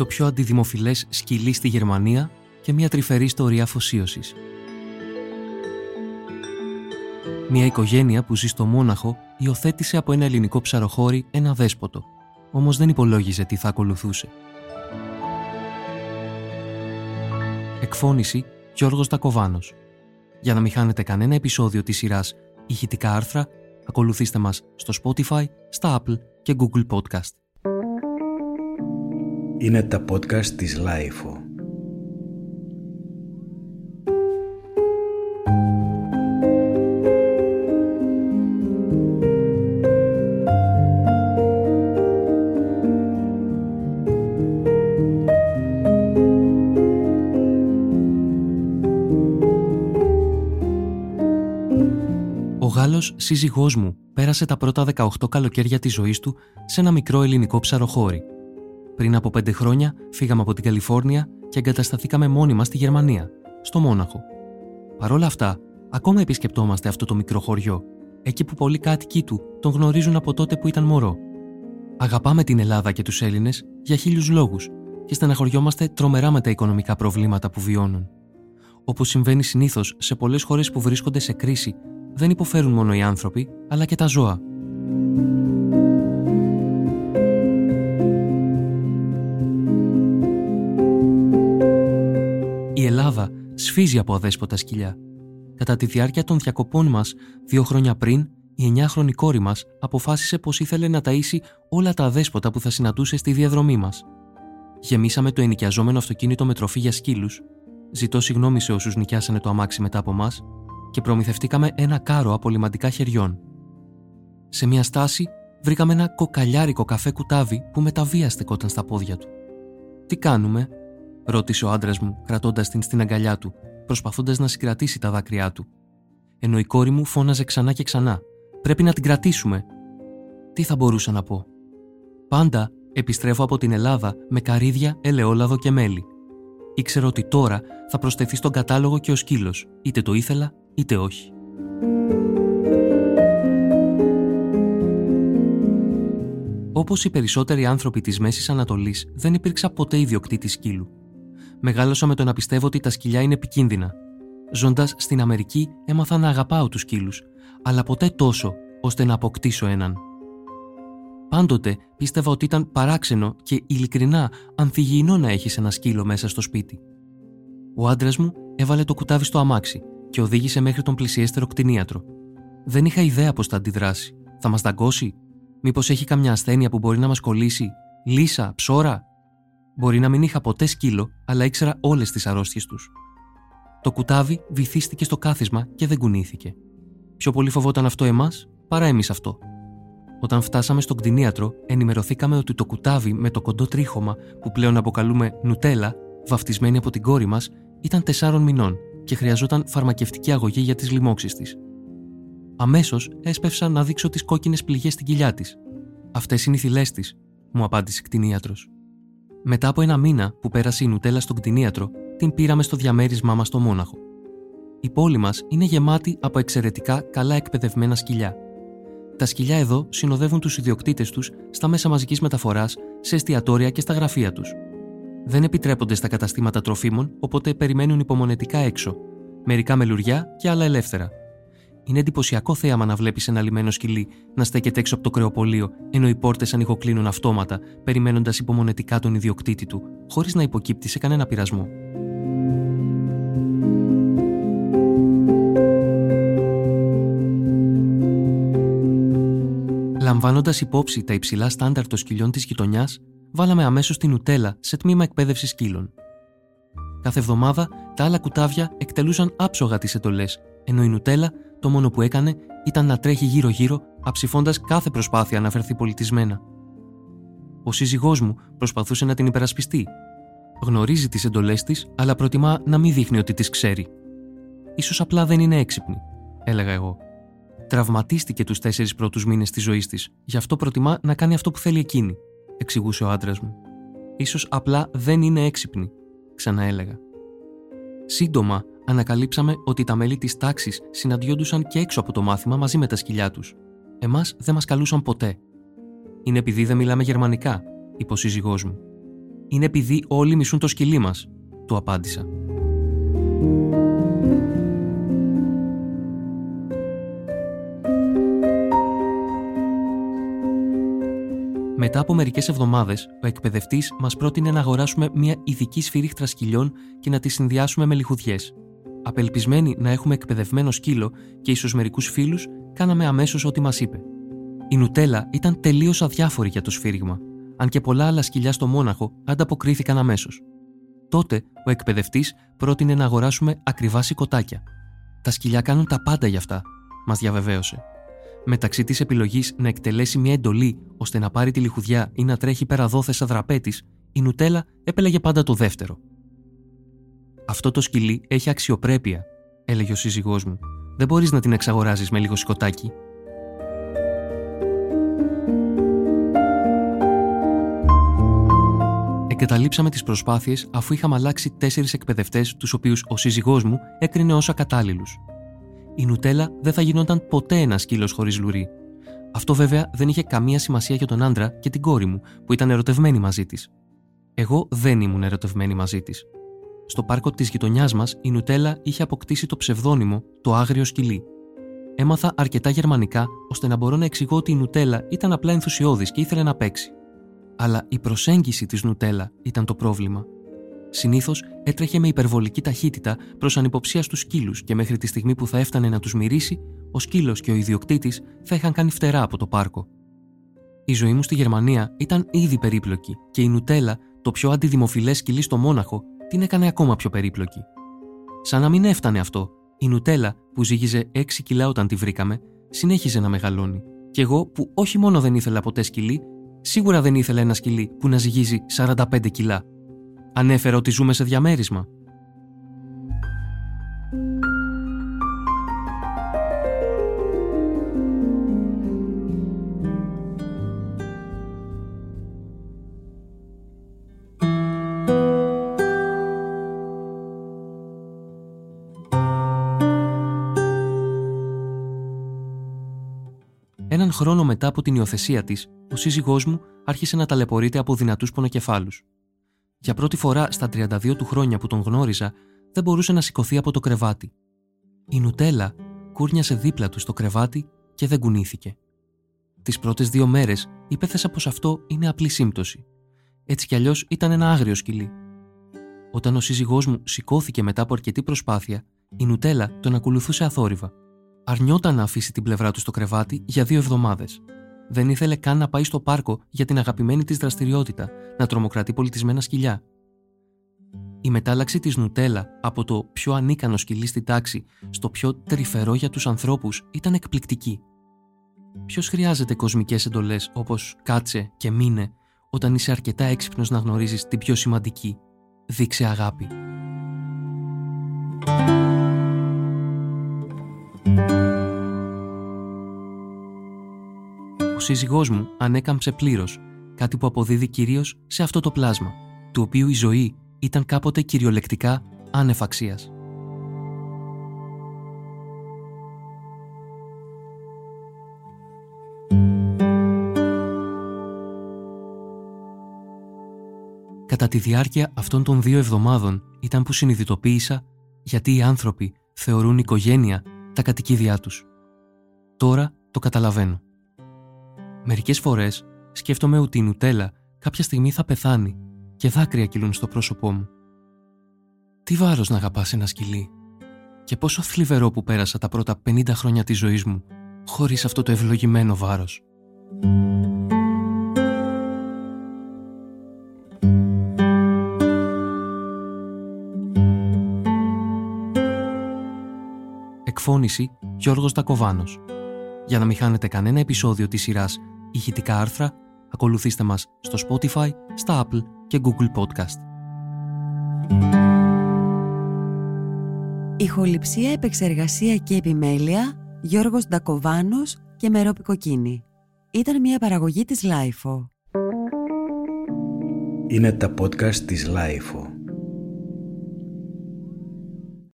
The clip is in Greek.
το πιο αντιδημοφιλές σκυλί στη Γερμανία και μια τρυφερή ιστορία αφοσίωσης. Μια οικογένεια που ζει στο Μόναχο υιοθέτησε από ένα ελληνικό ψαροχώρι ένα δέσποτο, όμως δεν υπολόγιζε τι θα ακολουθούσε. Εκφώνηση Γιώργος Τακοβάνος. Για να μην χάνετε κανένα επεισόδιο της σειράς ηχητικά άρθρα, ακολουθήστε μας στο Spotify, στα Apple και Google Podcast. Είναι τα podcast της Lifeo. Γάλλος σύζυγός μου πέρασε τα πρώτα 18 καλοκαίρια της ζωής του σε ένα μικρό ελληνικό ψαροχώρι. Πριν από πέντε χρόνια φύγαμε από την Καλιφόρνια και εγκατασταθήκαμε μόνοι μας στη Γερμανία, στο Μόναχο. Παρ' όλα αυτά, ακόμα επισκεπτόμαστε αυτό το μικρό χωριό, εκεί που πολλοί κάτοικοι του τον γνωρίζουν από τότε που ήταν μωρό. Αγαπάμε την Ελλάδα και τους Έλληνες για χίλιους λόγους και στεναχωριόμαστε τρομερά με τα οικονομικά προβλήματα που βιώνουν. Όπως συμβαίνει συνήθως σε πολλές χώρες που βρίσκονται σε κρίση δεν υποφέρουν μόνο οι άνθρωποι, αλλά και τα ζώα. Σφίζει από αδέσποτα σκυλιά. Κατά τη διάρκεια των διακοπών μας, δύο χρόνια πριν, η εννιάχρονη κόρη μας αποφάσισε πως ήθελε να ταΐσει όλα τα αδέσποτα που θα συναντούσε στη διαδρομή μας. Γεμίσαμε το ενοικιαζόμενο αυτοκίνητο με τροφή για σκύλους. Ζητώ συγγνώμη σε όσους νοικιάσανε το αμάξι μετά από μας και προμηθευτήκαμε ένα κάρο από λιμαντικά χεριών. Σε μια στάση βρήκαμε ένα κοκαλιάρικο καφέ κουτάβι που με τα βία στεκόταν στα πόδια του. Τι κάνουμε, ρώτησε ο άντρας μου, κρατώντας την στην αγκαλιά του, προσπαθώντας να συγκρατήσει τα δάκρυά του. Ενώ η κόρη μου φώναζε ξανά και ξανά. Πρέπει να την κρατήσουμε. Τι θα μπορούσα να πω; Πάντα επιστρέφω από την Ελλάδα με καρύδια, ελαιόλαδο και μέλι. Ήξερα ότι τώρα θα προσθεθεί στον κατάλογο και ο σκύλο, είτε το ήθελα είτε όχι. Όπως οι περισσότεροι άνθρωποι της Μέσης Ανατολής, δεν υπήρξα ποτέ ιδιοκτήτης σκύλου. Μεγάλωσα με το να πιστεύω ότι τα σκυλιά είναι επικίνδυνα. Ζώντας στην Αμερική, έμαθα να αγαπάω τους σκύλους, αλλά ποτέ τόσο ώστε να αποκτήσω έναν. Πάντοτε πίστευα ότι ήταν παράξενο και ειλικρινά ανθυγιεινό να έχεις ένα σκύλο μέσα στο σπίτι. Ο άντρας μου έβαλε το κουτάβι στο αμάξι και οδήγησε μέχρι τον πλησιέστερο κτηνίατρο. Δεν είχα ιδέα πώς θα αντιδράσει. Θα μας δαγκώσει, Μήπως έχει καμιά ασθένεια που μπορεί να μας κολλήσει, λύσα, ψώρα; Μπορεί να μην είχα ποτέ σκύλο, αλλά ήξερα όλες τις αρρώστιες τους. Το κουτάβι βυθίστηκε στο κάθισμα και δεν κουνήθηκε. Πιο πολύ φοβόταν αυτό εμάς παρά εμείς αυτό. Όταν φτάσαμε στον κτηνίατρο, ενημερωθήκαμε ότι το κουτάβι με το κοντό τρίχωμα που πλέον αποκαλούμε Νουτέλα, βαφτισμένη από την κόρη μας, ήταν 4 μηνών και χρειαζόταν φαρμακευτική αγωγή για τις λοιμώξεις της. Αμέσως έσπευσα να δείξω τις κόκκινες πληγές στην κοιλιά της. Αυτές είναι οι θηλές της, μου απάντησε κτηνίατρος. Μετά από ένα μήνα που πέρασε η Νουτέλα στον κτηνίατρο, την πήραμε στο διαμέρισμά μας στο Μόναχο. Η πόλη μας είναι γεμάτη από εξαιρετικά καλά εκπαιδευμένα σκυλιά. Τα σκυλιά εδώ συνοδεύουν τους ιδιοκτήτες τους στα μέσα μαζικής μεταφοράς, σε εστιατόρια και στα γραφεία τους. Δεν επιτρέπονται στα καταστήματα τροφίμων, οπότε περιμένουν υπομονετικά έξω, μερικά με λουριά και άλλα ελεύθερα. Είναι εντυπωσιακό θέαμα να βλέπεις ένα λιμένο σκυλί να στέκεται έξω από το κρεοπολείο, ενώ οι πόρτες ανοιγοκλίνουν αυτόματα, περιμένοντας υπομονετικά τον ιδιοκτήτη του, χωρίς να υποκύπτει σε κανένα πειρασμό. Λαμβάνοντας υπόψη τα υψηλά στάνταρ των σκυλιών της γειτονιάς, βάλαμε αμέσως την Νουτέλα σε τμήμα εκπαίδευσης σκύλων. Κάθε εβδομάδα τα άλλα κουτάβια εκτελούσαν άψογα τις εντολές, ενώ η Νουτέλα το μόνο που έκανε ήταν να τρέχει γύρω-γύρω, αψηφώντας κάθε προσπάθεια να φερθεί πολιτισμένα. Ο σύζυγός μου προσπαθούσε να την υπερασπιστεί. Γνωρίζει τις εντολές της, αλλά προτιμά να μην δείχνει ότι τις ξέρει. σω απλά δεν είναι έξυπνη, έλεγα εγώ. Τραυματίστηκε τους τέσσερις πρώτους μήνες της ζωής της, γι' αυτό προτιμά να κάνει αυτό που θέλει εκείνη, εξηγούσε ο άντρας μου. σω απλά δεν είναι έξυπνη, ξαναέλεγα. Σύντομα ανακαλύψαμε ότι τα μέλη της τάξης συναντιόντουσαν και έξω από το μάθημα μαζί με τα σκυλιά τους. Εμάς δεν μας καλούσαν ποτέ. Είναι επειδή δεν μιλάμε γερμανικά, είπε ο σύζυγός μου. Είναι επειδή όλοι μισούν το σκυλί μας, του απάντησα. Μετά από μερικές εβδομάδες, ο εκπαιδευτής μας πρότεινε να αγοράσουμε μια ειδική σφυρίχτρα σκυλιών και να τη συνδυάσουμε με λιχουδιές. Απελπισμένοι να έχουμε εκπαιδευμένο σκύλο και ίσως μερικούς φίλους, κάναμε αμέσως ό,τι μας είπε. Η Νουτέλα ήταν τελείως αδιάφορη για το σφύριγμα, αν και πολλά άλλα σκυλιά στο Μόναχο ανταποκρίθηκαν αμέσως. Τότε ο εκπαιδευτής πρότεινε να αγοράσουμε ακριβά σηκωτάκια. Τα σκυλιά κάνουν τα πάντα γι' αυτά, μας διαβεβαίωσε. Μεταξύ της επιλογής να εκτελέσει μια εντολή ώστε να πάρει τη λιχουδιά ή να τρέχει πέρα δόθε σαν δραπέτης, η Νουτέλα επέλεγε πάντα το δεύτερο. Αυτό το σκυλί έχει αξιοπρέπεια, έλεγε ο σύζυγός μου. Δεν μπορείς να την εξαγοράζεις με λίγο σκοτάκι. Εγκαταλείψαμε τις προσπάθειες αφού είχαμε αλλάξει τέσσερις εκπαιδευτές, τους οποίους ο σύζυγός μου έκρινε ως ακατάλληλους. Η Νουτέλα δεν θα γινόταν ποτέ ένας σκύλος χωρίς λουρί. Αυτό βέβαια δεν είχε καμία σημασία για τον άντρα και την κόρη μου, που ήταν ερωτευμένη μαζί της. Εγώ δεν ήμουν ερωτευμένη μαζί της. Στο πάρκο της γειτονιάς μας, η Νουτέλα είχε αποκτήσει το ψευδόνυμο Το Άγριο Σκυλί. Έμαθα αρκετά γερμανικά ώστε να μπορώ να εξηγώ ότι η Νουτέλα ήταν απλά ενθουσιώδης και ήθελε να παίξει. Αλλά η προσέγγιση της Νουτέλα ήταν το πρόβλημα. Συνήθως έτρεχε με υπερβολική ταχύτητα προς ανυποψία στους σκύλους και μέχρι τη στιγμή που θα έφτανε να τους μυρίσει, ο σκύλος και ο ιδιοκτήτης θα είχαν κάνει φτερά από το πάρκο. Η ζωή μου στη Γερμανία ήταν ήδη περίπλοκη και η Νουτέλα, το πιο αντιδημοφιλές σκυλί στο Μόναχο, την έκανε ακόμα πιο περίπλοκη. Σαν να μην έφτανε αυτό, η Νουτέλα, που ζύγιζε 6 κιλά όταν τη βρήκαμε, συνέχιζε να μεγαλώνει. Και εγώ, που όχι μόνο δεν ήθελα ποτέ σκυλί, σίγουρα δεν ήθελα ένα σκυλί που να ζυγίζει 45 κιλά. Ανέφερα ότι ζούμε σε διαμέρισμα. Έναν χρόνο μετά από την υιοθεσία της, ο σύζυγός μου άρχισε να ταλαιπωρείται από δυνατούς πονοκεφάλους. Για πρώτη φορά στα 32 του χρόνια που τον γνώριζα, δεν μπορούσε να σηκωθεί από το κρεβάτι. Η Νουτέλα κούρνιασε δίπλα του στο κρεβάτι και δεν κουνήθηκε. Τις πρώτες δύο μέρες υπέθεσα πως αυτό είναι απλή σύμπτωση. Έτσι κι αλλιώς ήταν ένα άγριο σκυλί. Όταν ο σύζυγός μου σηκώθηκε μετά από αρκετή προσπάθεια, η Νουτέλα τον ακολουθούσε αθόρυβα. Αρνιόταν να αφήσει την πλευρά του στο κρεβάτι για δύο εβδομάδες δεν ήθελε καν να πάει στο πάρκο για την αγαπημένη της δραστηριότητα, να τρομοκρατεί πολιτισμένα σκυλιά. Η μετάλλαξη της Νουτέλα από το πιο ανίκανο σκυλί στη τάξη στο πιο τρυφερό για τους ανθρώπους ήταν εκπληκτική. Ποιος χρειάζεται κοσμικές εντολές όπως «κάτσε» και «μείνε» όταν είσαι αρκετά έξυπνος να γνωρίζεις την πιο σημαντική «δείξε αγάπη». Σύζυγός μου ανέκαμψε πλήρως, κάτι που αποδίδει κυρίως σε αυτό το πλάσμα, του οποίου η ζωή ήταν κάποτε κυριολεκτικά άνευ Κατά τη διάρκεια αυτών των δύο εβδομάδων ήταν που συνειδητοποίησα γιατί οι άνθρωποι θεωρούν οικογένεια τα κατοικίδια τους. Τώρα το καταλαβαίνω. Μερικές φορές σκέφτομαι ότι η Νουτέλα κάποια στιγμή θα πεθάνει και δάκρυα κυλούν στο πρόσωπό μου. Τι βάρος να αγαπάς ένα σκυλί; Και πόσο θλιβερό που πέρασα τα πρώτα 50 χρόνια της ζωής μου χωρίς αυτό το ευλογημένο βάρος. Εκφώνηση Γιώργος Ντακοβάνος. Για να μην χάνετε κανένα επεισόδιο της σειράς ηχητικά άρθρα, ακολουθήστε μας στο Spotify, στα Apple και Google Podcast. Ηχοληψία, επεξεργασία και επιμέλεια Γιώργος Ντακοβάνος και Μερόπη Κοκκίνη. Ήταν μια παραγωγή της LiFO. Είναι τα podcast της LiFO.